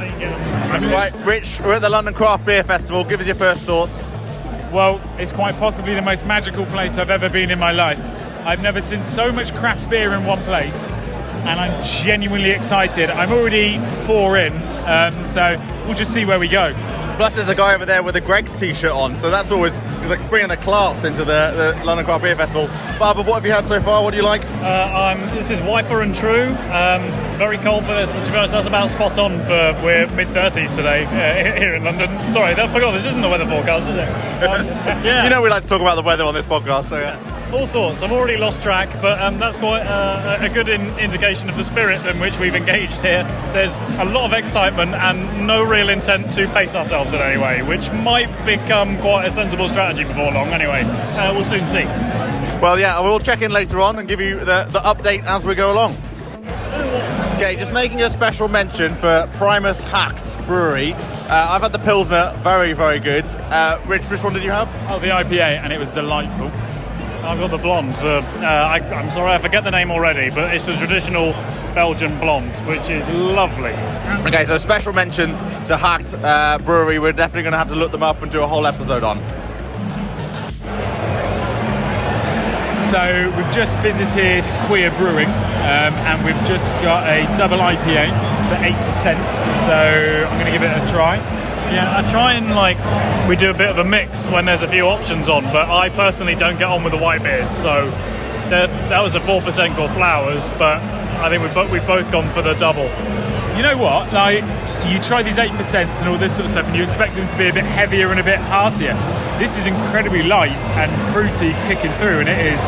Right, Rich, we're at the London Craft Beer Festival. Give us your first thoughts. Well, it's quite possibly the most magical place I've ever been in my life. I've never seen so much craft beer in one place, and I'm genuinely excited. I'm already four in, um, so we'll just see where we go. Plus, there's a guy over there with a Greggs t-shirt on, so that's always like bringing the class into the, the London Craft Beer Festival. Barbara, what have you had so far? What do you like? Uh, um, this is Wiper and True. Um, very cold, but to be honest, that's about spot on for we're mid 30s today uh, here in London. Sorry, I forgot this isn't the weather forecast, is it? Um, yeah. You know we like to talk about the weather on this podcast, so yeah. All sorts. I've already lost track, but um, that's quite uh, a good in- indication of the spirit in which we've engaged here. There's a lot of excitement and no real intent to pace ourselves in any way, which might become quite a sensible strategy before long. Anyway, uh, we'll soon see. Well, yeah, we'll check in later on and give you the, the update as we go along. Okay, just making a special mention for Primus Hacked Brewery. Uh, I've had the Pilsner, very, very good. Uh, Rich, which one did you have? Oh, the IPA, and it was delightful. I've got the blonde. The uh, I, I'm sorry, I forget the name already, but it's the traditional Belgian blonde, which is lovely. Okay, so special mention to Hacked uh, Brewery. We're definitely going to have to look them up and do a whole episode on. So we've just visited Queer Brewing, um, and we've just got a double IPA for eight percent. So I'm going to give it a try. Yeah, I try and like we do a bit of a mix when there's a few options on, but I personally don't get on with the white beers, so that that was a four percent called flowers, but I think we've, we've both gone for the double. You know what? Like you try these eight percent and all this sort of stuff, and you expect them to be a bit heavier and a bit heartier. This is incredibly light and fruity, kicking through, and it is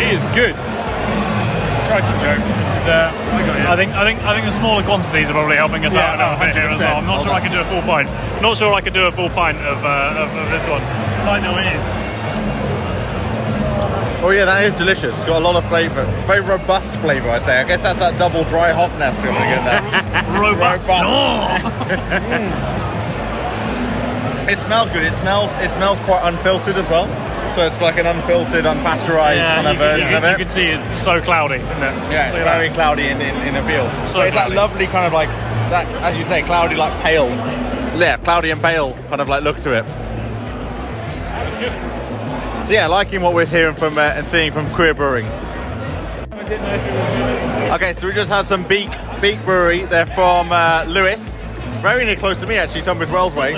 it is good. Try some, Joe. This is uh, I I think I think I think the smaller quantities are probably helping us Yeah, out a bit here as well. I'm not 100%. sure I can do a full pint. Not sure I could do a full pint of, uh, of, of this one. Might know it is. Oh yeah, that is delicious. It's got a lot of flavour, very robust flavour. I'd say. I guess that's that double dry hopness coming in there. Robust. It smells good. It smells. It smells quite unfiltered as well. So it's like an unfiltered, unpasteurized Yeah, kind of version you, of can- it. you can see it's so cloudy, isn't it? Yeah, it's very that. cloudy in, in, in appeal. So it's that lovely kind of like that, as you say, cloudy like pale. Yeah, cloudy and pale kind of like look to it. So yeah, liking what we're hearing from uh, and seeing from Queer Brewing. Okay, so we just had some Beak Beak Brewery. They're from uh, Lewes, very near close to me actually, Tunbridge Wells way.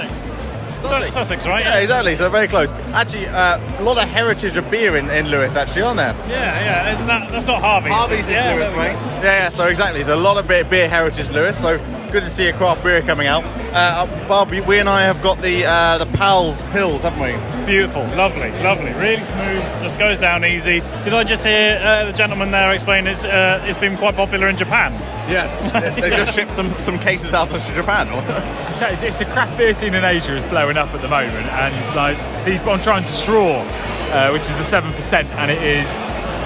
Sussex, Sussex, right? Yeah, exactly. So very close. Actually, uh, a lot of heritage of beer in, in Lewes, actually, aren't there? Yeah, yeah. Isn't that that's not Harvey's? Harvey's is yeah, Lewes, mate. Yeah, yeah. So exactly, there's a lot of beer, beer heritage Lewes. So good to see a craft beer coming out. Uh, Barbie, we and I have got the uh, the Pals pills, haven't we? Beautiful, lovely, lovely, really smooth. Just goes down easy. Did I just hear uh, the gentleman there explain it's uh, it's been quite popular in Japan? Yes. they just shipped some, some cases out to Japan. It's, it's the craft beer scene in Asia is blowing up at the moment, and like these, I'm trying to straw, uh, which is a seven percent, and it is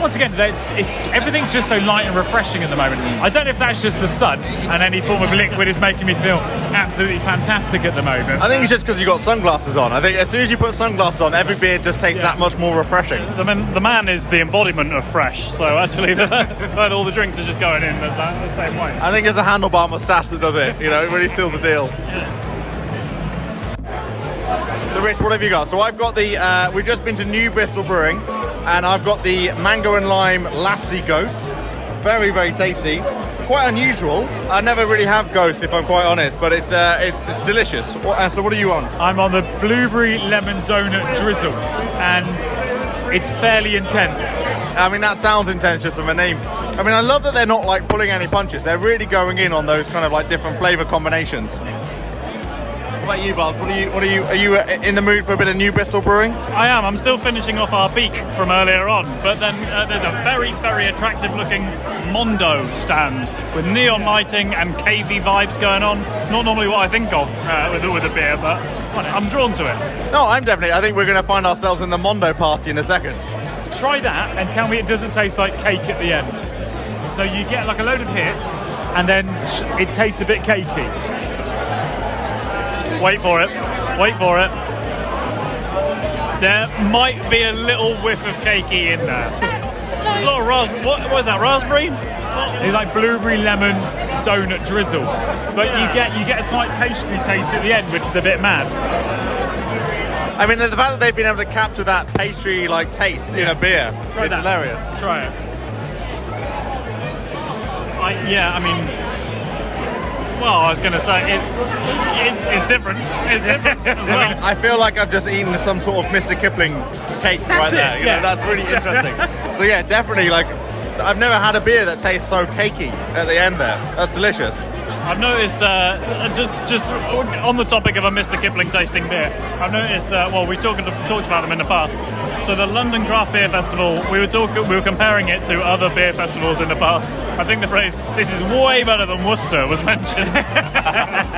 once again, it's everything's just so light and refreshing at the moment. I don't know if that's just the sun and any form of liquid is making me feel absolutely fantastic at the moment. I think it's just because you got sunglasses on. I think as soon as you put sunglasses on, every beer just tastes Yeah. that much more refreshing. The man, the man is the embodiment of fresh. So actually, the, but all the drinks are just going in the, the same way. I think it's the handlebar moustache that does it. You know, it really seals the deal. Yeah. So, Rich, what have you got? So, I've got the. Uh, we've just been to New Bristol Brewing, and I've got the mango and lime lassi ghost. Very, very tasty. Quite unusual. I never really have ghosts, if I'm quite honest, but it's uh, it's, it's delicious. What, uh, so, what are you on? I'm on the blueberry lemon donut drizzle, and it's fairly intense. I mean, that sounds intense just from a name. I mean, I love that they're not like pulling any punches. They're really going in on those kind of like different flavour combinations. What about you, Buzz? What are you? What are you? Are you uh, in the mood for a bit of New Bristol brewing? I am. I'm still finishing off our beak from earlier on, but then uh, there's a very, very attractive-looking Mondo stand with neon lighting and KV vibes going on. Not normally what I think of uh, with, with a beer, but I'm drawn to it. No, I'm definitely. I think we're going to find ourselves in the Mondo party in a second. Try that and tell me it doesn't taste like cake at the end. So you get like a load of hits, and then it tastes a bit cakey. Wait for it. Wait for it. There might be a little whiff of cakey in there. There's a lot of ras- what was that? Raspberry? It's like blueberry lemon donut drizzle, but you get you get a slight pastry taste at the end, which is a bit mad. I mean, the fact that they've been able to capture that pastry like taste in a beer Try is that. hilarious. Try it. I, yeah, I mean, well, I was going to say it, it, it's different. It's different well. I feel like I've just eaten some sort of Mr. Kipling cake right it, there. You yeah. know, that's really interesting. so yeah, definitely like I've never had a beer that tastes so cakey at the end there. That's delicious. I've noticed, uh, just, just on the topic of a Mr. Kipling tasting beer, I've noticed. Uh, well, we talked talked about them in the past. So the London Craft Beer Festival, we were talking, we were comparing it to other beer festivals in the past. I think the phrase "this is way better than Worcester" was mentioned.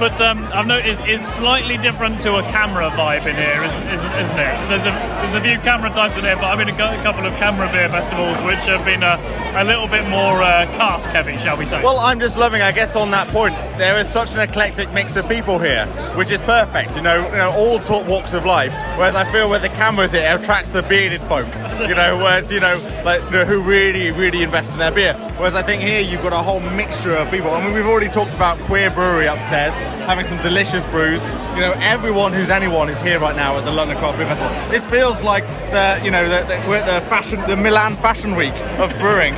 But um, I've noticed it's slightly different to a CAMRA vibe in here, isn't, it? There's a there's a few CAMRA types in here, but I've been to a couple of CAMRA beer festivals which have been a, a little bit more uh, cask heavy, shall we say? Well, I'm just loving, I guess, on that point, there is such an eclectic mix of people here, which is perfect, you know, you know all sort walks of life. Whereas I feel where the CAMRA's here, it attracts the bearded folk, you know, whereas, you know, like, you know, who really, really invest in their beer. Whereas I think here you've got a whole mixture of people. I mean, we've already talked about Queer Brewery upstairs, having some delicious brews. You know, everyone who's anyone is here right now at the London Craft Beer Festival. This feels like the, you know, the, the, we're at the fashion, the Milan Fashion Week of brewing.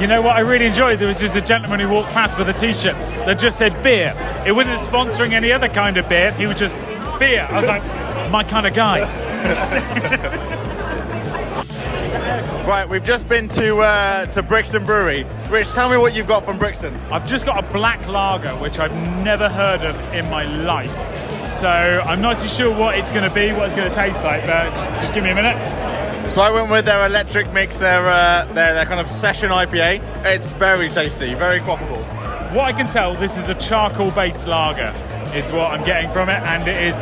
You know what I really enjoyed? There was just a gentleman who walked past with a T-shirt that just said beer. It wasn't sponsoring any other kind of beer. He was just beer. I was like, my kind of guy. Right, we've just been to uh, to Brixton Brewery. Rich, tell me what you've got from Brixton. I've just got a black lager, which I've never heard of in my life. So I'm not too sure what it's going to be, what it's going to taste like. But just, just give me a minute. So I went with their electric mix, their uh, their, their kind of session IPA. It's very tasty, very quaffable. What I can tell, this is a charcoal-based lager, is what I'm getting from it, and it is.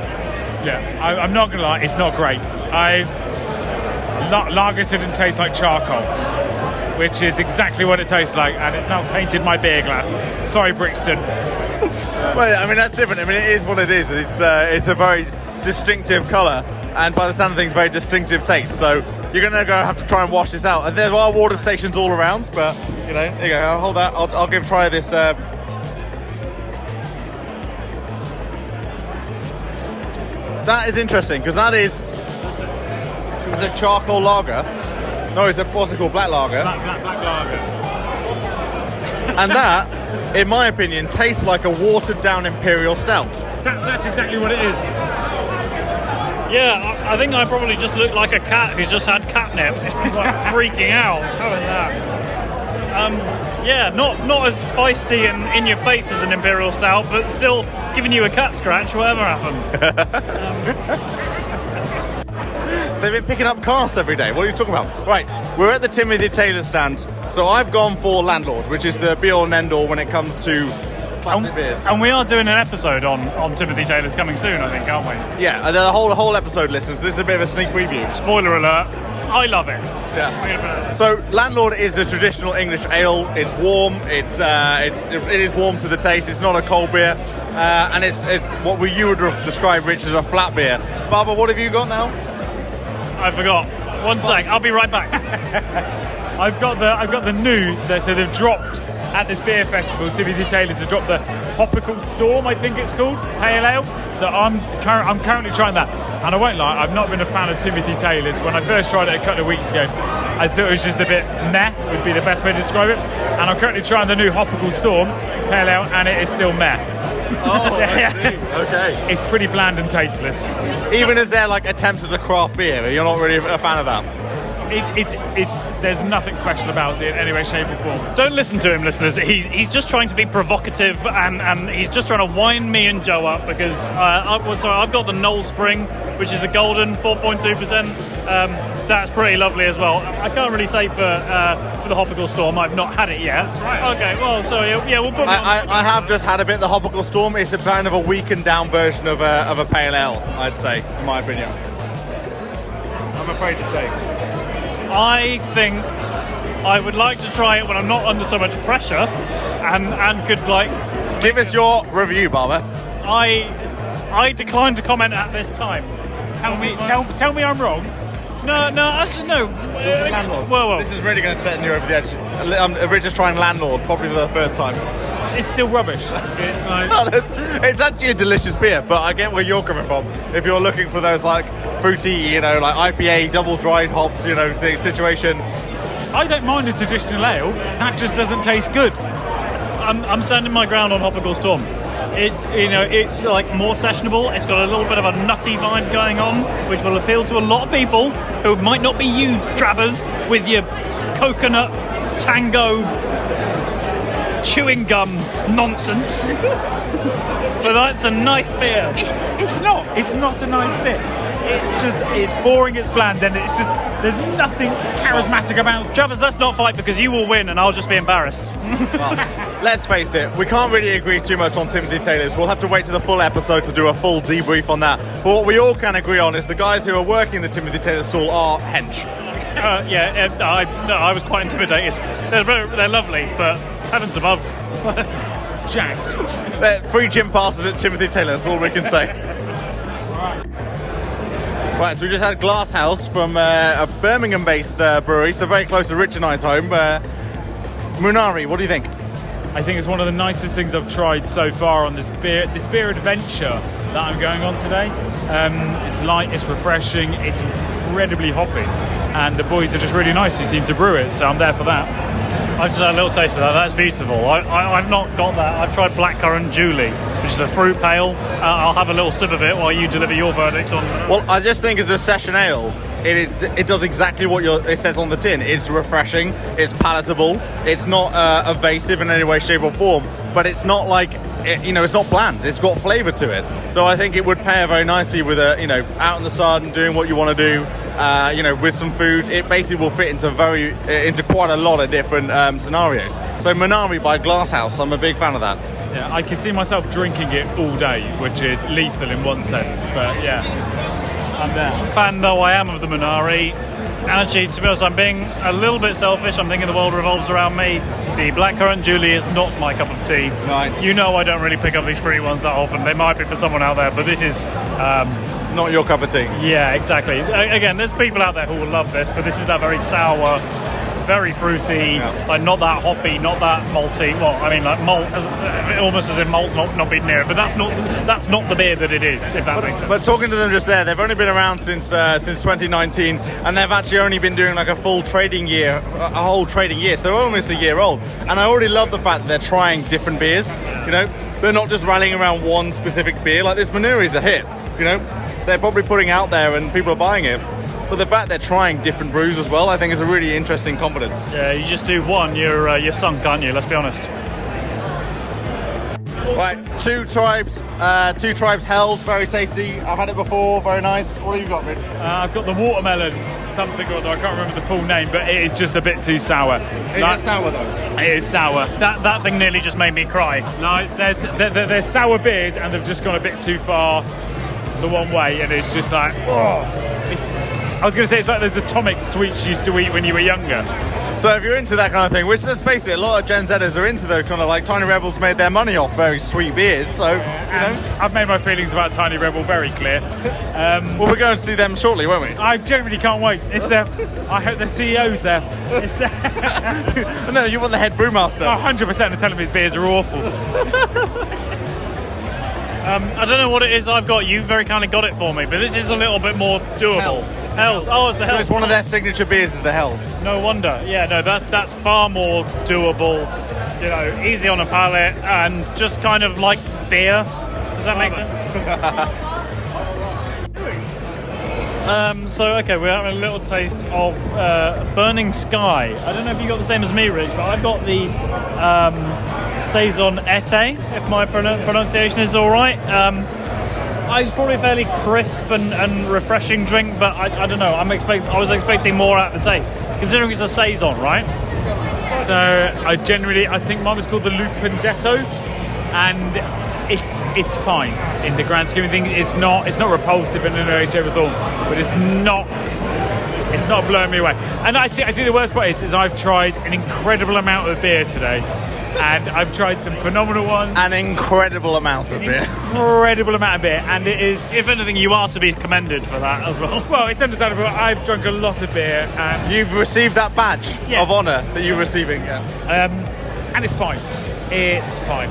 Yeah, I, I'm not going to lie, it's not great. I lagers didn't taste like charcoal, which is exactly what it tastes like, and it's now tainted my beer glass. Sorry, Brixton. Well, I mean that's different. I mean it is what it is. It's uh, it's a very distinctive colour, and by the sound of things, very distinctive taste. So you're gonna go have to try and wash this out. And there are water stations all around, but you know, there you go. I'll hold that. I'll, I'll give try this. Uh, that is interesting because that is it's a charcoal lager. No, it's a what's it called? Black lager. Black, black, black lager. and that, in my opinion, tastes like a watered down imperial stout. That, that's exactly what it is. Yeah, I, I think I probably just look like a cat who's just had catnip. Like freaking out. How was that? Um, yeah, not not as feisty and in your face as an imperial stout, but still giving you a cat scratch, whatever happens. They've been picking up casts every day. What are you talking about? Right, we're at the Timothy Taylor stand. So I've gone for Landlord, which is the be all and end all when it comes to classic beers. and we are doing an episode on, on Timothy Taylor's coming soon, I think, aren't we? Yeah, and then a whole whole episode, listeners. This is a bit of a sneak preview. Spoiler alert, I love it. Yeah. So Landlord is the traditional English ale. It's warm. It's uh, it's it is warm to the taste. It's not a cold beer, uh, and it's it's what we you would have described, Rich, as a flat beer. Barbara, what have you got now? I forgot. One sec, I'll be right back. I've got the I've got the new that so they've dropped at this beer festival. Timothy Taylor's have dropped the Hopical Storm, I think it's called, pale ale. So I'm cur- I'm currently trying that, and I won't lie, I've not been a fan of Timothy Taylor's. When I first tried it a couple of weeks ago, I thought it was just a bit meh would be the best way to describe it. And I'm currently trying the new Hopical Storm pale ale, and it is still meh. Oh, okay. It's pretty bland and tasteless. Even as they're like attempts as a craft beer, you're not really a fan of that. It, it's it's there's nothing special about it in any way, shape, or form. Don't listen to him, listeners. He's, he's just trying to be provocative and, and he's just trying to wind me and Joe up because uh, I, well, so I've got the Knowle Spring, which is the golden 4.2%. Um, that's pretty lovely as well. I can't really say for uh, for the Hopical Storm. I've not had it yet. Okay, well, so yeah, yeah, we'll put. I, I, I have just had a bit of the Hopical Storm. It's a kind of a weakened down version of a, of a pale ale, I'd say, in my opinion. I'm afraid to say. I think I would like to try it when I'm not under so much pressure, and and could like Give us your review, Barbara. I I decline to comment at this time. Tell me, tell, tell me I'm wrong. No, no, actually, no. Landlord. Well, well, This is really going to set you over the edge. I'm Rich is trying landlord, probably for the first time. It's still rubbish. It's like No, that's, it's actually a delicious beer, but I get where you're coming from. If you're looking for those like fruity, you know, like IPA, double dried hops, you know, thing, situation. I don't mind a traditional ale. That just doesn't taste good. I'm, I'm standing my ground on Hopical Storm. It's you know it's like more sessionable. It's got a little bit of a nutty vibe going on, which will appeal to a lot of people who might not be you drabbers with your coconut tango chewing gum nonsense. but that's a nice beer. It's, it's not. It's not a nice bit. It's just it's boring. It's bland, and it's just there's nothing charismatic about. it. Drabbers, let's not fight because you will win and I'll just be embarrassed. Let's face it, we can't really agree too much on Timothy Taylor's. We'll have to wait to the full episode to do a full debrief on that. But what we all can agree on is the guys who are working the Timothy Taylor stall are hench. Uh, yeah, uh, I, no, I was quite intimidated. They're, very, they're lovely, but heavens above. Jacked. They're free gym passes at Timothy Taylor, that's all we can say. Right, so we just had Glass House from uh, a Birmingham based uh, brewery, so very close to Rich and I's home. Uh, Munari, what do you think? I think it's one of the nicest things I've tried so far on this beer this beer adventure that I'm going on today. Um, it's light, it's refreshing, it's incredibly hoppy, and the boys are just really nice who seem to brew it. So I'm there for that. I've just had a little taste of that. That's beautiful. I, I, I've not got that. I've tried Blackcurrant Julie, which is a fruit pale. Uh, I'll have a little sip of it while you deliver your verdict on. Well, I just think as a session ale, it, it, it does exactly what it says on the tin. It's refreshing, it's palatable, it's not uh, evasive in any way, shape, or form, but it's not like, it, you know, it's not bland. It's got flavour to it. So I think it would pair very nicely with a, you know, out in the sun, doing what you want to do, uh, you know, with some food. It basically will fit into very, uh, into quite a lot of different um, scenarios. So Minari by Glasshouse, I'm a big fan of that. Yeah, I can see myself drinking it all day, which is lethal in one sense. But yeah, I'm there. fan though I am of the Minari. And actually, to be honest, I'm being a little bit selfish. I'm thinking the world revolves around me. The blackcurrant Julie is not my cup of tea. Right. You know I don't really pick up these free ones that often. They might be for someone out there, but this is, um, Not your cup of tea. yeah, exactly. Again, there's people out there who will love this, but this is that very sour, very fruity, Yeah. like not that hoppy, not that malty. Well, I mean, like malt, as, almost as if malt's not not been near it, but that's not that's not the beer that it is. If that makes sense. But talking to them just there, they've only been around since uh, since 2019, and they've actually only been doing like a full trading year, a a whole trading year. So they're almost a year old, and I already love the fact that they're trying different beers. You know, they're not just rallying around one specific beer. Like this Manuri is a hit. You know, they're probably putting out there, and people are buying it. But the fact they're trying different brews as well, I think is a really interesting competence. Yeah, you just do one, you're uh, you're sunk, aren't you? Let's be honest. Right, two tribes, uh, two tribes held, very tasty. I've had it before, very nice. What have you got, Rich? Uh, I've got the watermelon something or other. I can't remember the full name, but it is just a bit too sour. Is Like- it sour though? It is sour. That that thing nearly just made me cry. Like there's there, there- there's sour beers and they've just gone a bit too far the one way, and it's just like oh. It's, I was going to say it's like those atomic sweets you used to eat when you were younger. So if you're into that kind of thing, which let's face it, a lot of Gen Zers are into those kind of like Tiny Rebels made their money off very sweet beers. So you know, I've made my feelings about Tiny Rebel very clear. Um, well, we're going to see them shortly, won't we? I genuinely can't wait. It's there. I hope the CEO's there. It's there. no, you want the head brewmaster. 100% are telling me his beers are awful. Um, I don't know what it is I've got. You very kindly got it for me, but this is a little bit more doable. Hells. It's Hells. Oh, it's the So it's one of their signature beers is the Hells. No wonder. Yeah, no, that's that's far more doable. You know, easy on a palate and just kind of like beer. Does that make sense? Um, so okay, we're having a little taste of uh, Burning Sky. I don't know if you got the same as me, Rich, but I've got the um, saison ete, if my pron- pronunciation is all right. Um, I was probably a fairly crisp and, and refreshing drink, but I, I don't know. I'm expect I was expecting more out of the taste, considering it's a saison, right? So I generally, I think mine was called the Lupendetto, and it's it's fine in the grand scheme of things. It's not it's not repulsive in any way, shape, or form, but it's not it's not blowing me away. And I think I think the worst part is, is I've tried an incredible amount of beer today, and I've tried some phenomenal ones. An incredible amount of beer. Incredible amount of beer, and it is. If anything, you are to be commended for that as well. Well, it's understandable. I've drunk a lot of beer, and You've received that badge Yeah. of honour that you're receiving. Yeah. um, and it's fine. It's fine.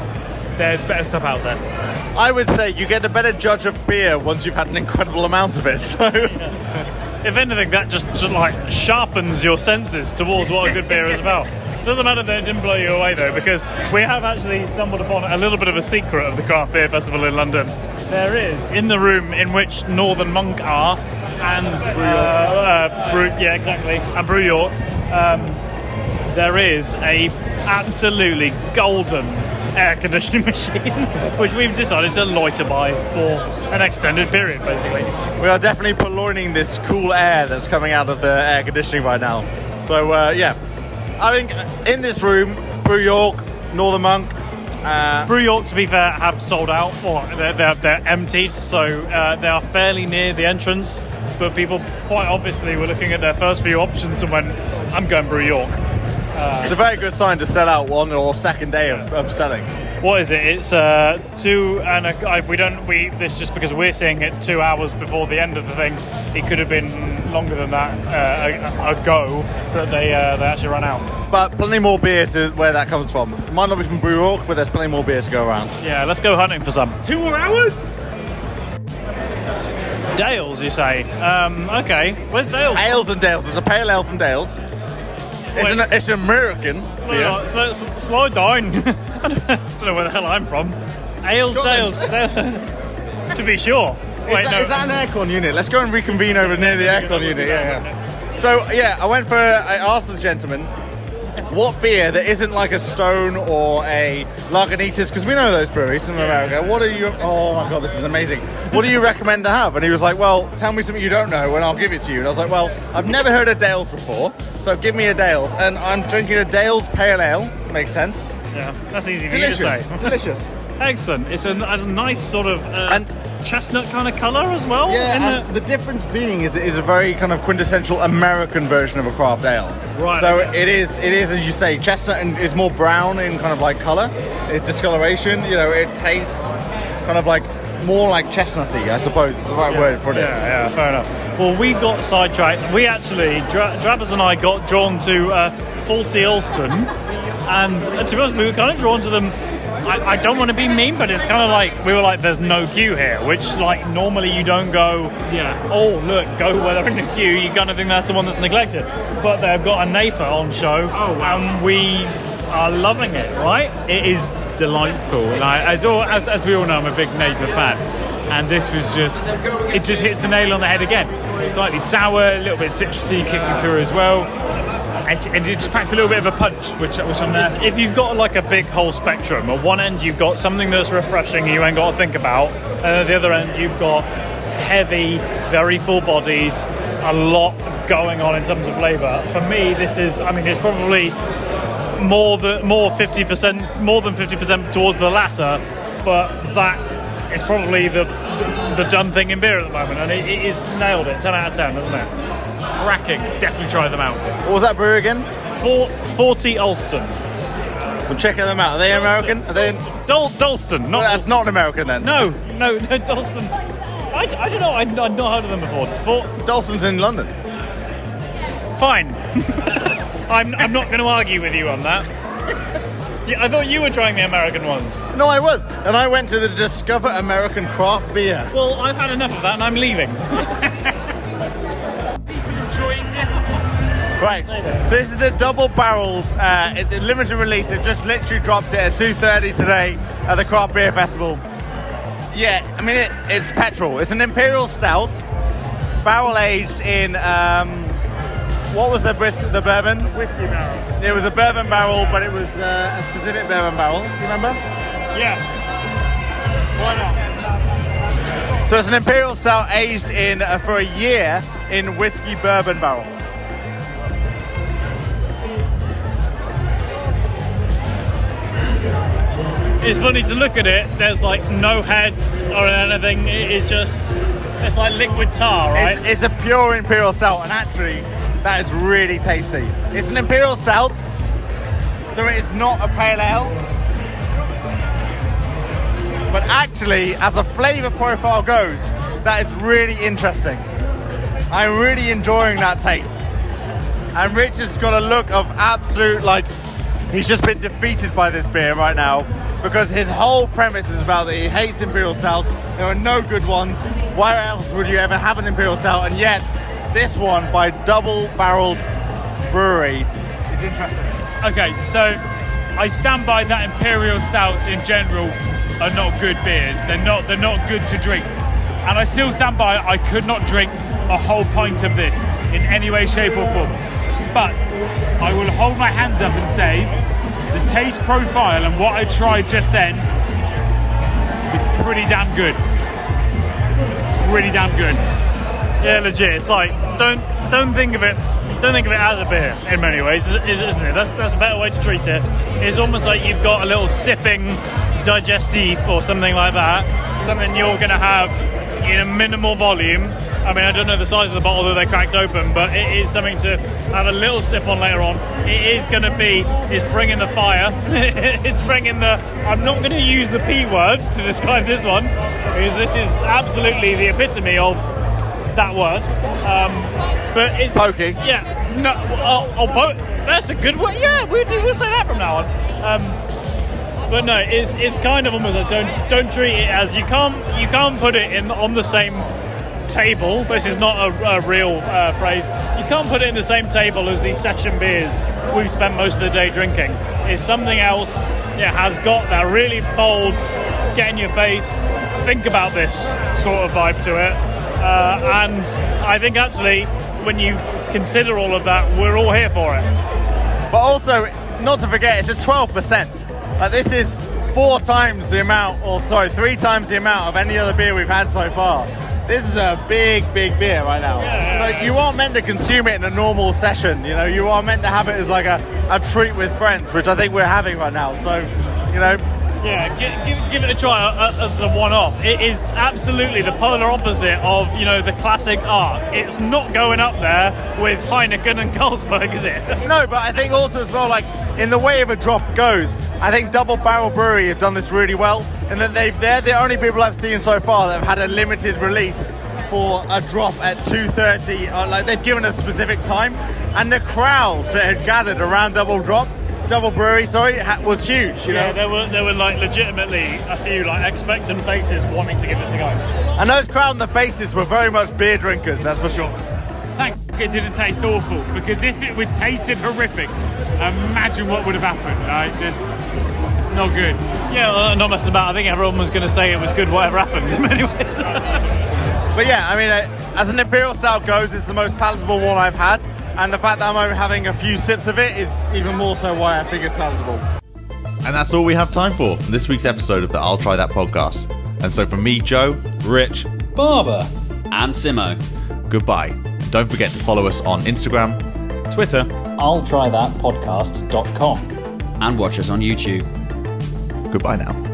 There's better stuff out there. I would say you get a better judge of beer once you've had an incredible amount of it. So If anything, that just, just like sharpens your senses towards what a good beer is about. Doesn't matter that it didn't blow you away though, because we have actually stumbled upon a little bit of a secret of the Craft Beer Festival in London. There is in the room in which Northern Monk are, and uh, uh, Brew, yeah, exactly, and Brew York. Um, there is a absolutely golden air conditioning machine, which we've decided to loiter by for an extended period, basically. we are definitely purloining this cool air that's coming out of the air conditioning right now. So uh, yeah, I think in this room, Brew York, Northern Monk. Uh, Brew York, to be fair, have sold out, or they're, they're, they're emptied, so uh, they are fairly near the entrance. But people quite obviously were looking at their first few options and went, I'm going Brew York. It's a very good sign to sell out one or second day of, of selling. What is it? It's uh, two and a, I, we don't we this just because we're seeing it two hours before the end of the thing. It could have been longer than that uh, ago, but they uh, they actually ran out. But plenty more beer to where that comes from. Might not be from Brew York, but there's plenty more beer to go around. Yeah, let's go hunting for some. Two more hours? Dales, you say? Um, okay, where's Dales? Ales and Dales. There's a pale ale from Dales. It's Wait. an it's American Slow, beer. down, slow, slow- slow down. I don't don't know where the hell I'm from. Ales, Dales. To be sure. Is, Wait, that, no. is that an aircon unit? Let's go and reconvene over near the aircon unit. Yeah, yeah. So yeah, I went for. I asked the gentleman what beer that isn't like a Stone or a Lagunitas, because we know those breweries in America. What are you? Oh my god, this is amazing. What do you recommend to have? And he was like, Well, tell me something you don't know, and I'll give it to you. And I was like, Well, I've never heard of Dales before, so give me a Dales. And I'm drinking a Dales Pale Ale. Makes sense. Yeah, that's easy for you to Delicious. say. Delicious. Excellent. It's a, a nice sort of uh, And- chestnut kind of colour as well. Yeah, and the difference being is it is a very kind of quintessential American version of a craft ale. Right, So okay. it is, it is as you say, chestnut and is more brown in kind of like color, it, discoloration. You know, it tastes kind of like more like chestnutty, I suppose is the right word for it. Yeah, yeah, fair enough. Well, we got sidetracked. We actually, Dra- Drabbers and I got drawn to uh, Faulty Alston, and uh, to be honest, we were kind of drawn to them. I, I don't want to be mean, but it's kind of like we were like, "There's no queue here," which like normally you don't go. Yeah. Oh, look, go where they're in the queue. You kind of think that's the one that's neglected, but they've got a NEIPA on show, Oh, wow. and we are loving it. Right? It is delightful. Like as all as, as we all know, I'm a big NEIPA fan, and this was just it just hits the nail on the head again. Slightly sour, a little bit citrusy kicking through as well, and, it just packs a little bit of a punch, which which I'm there. if you've got like a big whole spectrum, at one end you've got something that's refreshing you ain't got to think about, and at the other end you've got heavy, very full-bodied, a lot going on in terms of flavour. For me, this is, I mean, it's probably more than more 50%, more than 50% towards the latter, but that is probably the the done thing in beer at the moment, and it, it is nailed it, 10 out of 10, isn't it? Cracking. Definitely try them out. What was that brew again? Four, 40 Ulston. We're checking them out. Are they American? Are they? In... Dol- Dalston, not Well, that's not an American then. No, no, no, Dalston. I, I don't know. I, I've not heard of them before. It's for, Dawson's in London. fine. I'm, I'm not going to argue with you on that. Yeah, I thought you were trying the American ones. No, I was, and I went to the Discover American Craft Beer. Well, I've had enough of that and I'm leaving. Right. So this is the double barrels, uh, the limited release. They just literally dropped it at 2:30 today at the Craft Beer Festival. Yeah, I mean it, it's petrol. It's an imperial stout, barrel aged in um, what was the bris- the bourbon? Whiskey barrel. It was a bourbon barrel, but it was uh, a specific bourbon barrel. Do you remember? Yes. Why not? So it's an imperial stout aged in uh, for a year in whiskey bourbon barrels. It's funny to look at it. There's like no heads or anything. It is just, it's like liquid tar, right? It's, it's a pure imperial stout, and actually, that is really tasty. It's an imperial stout, so it is not a pale ale. But actually, as a flavour profile goes, that is really interesting. I'm really enjoying that taste. And Rich has got a look of absolute, like, he's just been defeated by this beer right now because his whole premise is about that he hates Imperial Stouts. There are no good ones. Why else would you ever have an Imperial Stout? And yet, this one by Double Barreled Brewery is interesting. Okay, so I stand by that Imperial Stouts in general are not good beers. They're not they're not good to drink. And I still stand by I could not drink a whole pint of this in any way, shape or form. But I will hold my hands up and say the taste profile and what I tried just then is pretty damn good. Pretty damn good. Yeah, legit. It's like don't don't think of it don't think of it as a beer in many ways, isn't it? That's that's a better way to treat it. It's almost like you've got a little sipping digestive or something like that. Something you're to have in a minimal volume. I mean, I don't know the size of the bottle that they cracked open, but it is something to have a little sip on later on. It is going to be, it's bringing the fire. it's bringing the, I'm not going to use the P word to describe this one, because this is absolutely the epitome of that word. Um, but it's Poking. Yeah, no, oh, oh, po- that's a good word. Yeah, we'll, do, we'll say that from now on. Um, but no, it's, it's kind of almost like don't don't treat it as you can't you can't put it in on the same table. This is not a, a real uh, phrase. You can't put it in the same table as these session beers we've spent most of the day drinking. It's something else. Yeah, has got that really bold, get in your face, think about this sort of vibe to it. Uh, and I think actually, when you consider all of that, we're all here for it. But also, not to forget, it's a 12%. Like this is four times the amount, or sorry, three times the amount of any other beer we've had so far. This is a big, big beer right now. Yeah. So you aren't meant to consume it in a normal session. You know, you are meant to have it as like a, a treat with friends, which I think we're having right now. So, you know, Yeah, give, give, give it a try uh, as a one-off. It is absolutely the polar opposite of you know the classic arc. It's not going up there with Heineken and Carlsberg, is it? no, but I think also as well, like in the way of a drop goes, I think Double Barrel Brewery have done this really well, and that they they're the only people I've seen so far that have had a limited release for a drop at 2:30. Uh, like they've given a specific time, and the crowd that had gathered around Double Drop, Double Brewery, sorry, ha- was huge. You Yeah, know, there were there were like legitimately a few like expectant faces wanting to give this a go. and those crowd in the faces were very much beer drinkers. That's for sure. Thank it didn't taste awful because if it would tasted horrific, imagine what would have happened. Like just not good. Yeah, not messing about. I think everyone was going to say it was good, whatever happened. In many. But yeah, I mean, uh, as an Imperial Stout goes, it's the most palatable one I've had, and the fact that I'm only having a few sips of it is even more so why I think it's palatable. And that's all we have time for in this week's episode of the I'll Try That podcast. And so from me, Joe, Rich, Barber. And Simo. goodbye. Don't forget to follow us on Instagram. Twitter. I'll try that podcast.com. And watch us on YouTube. Goodbye now.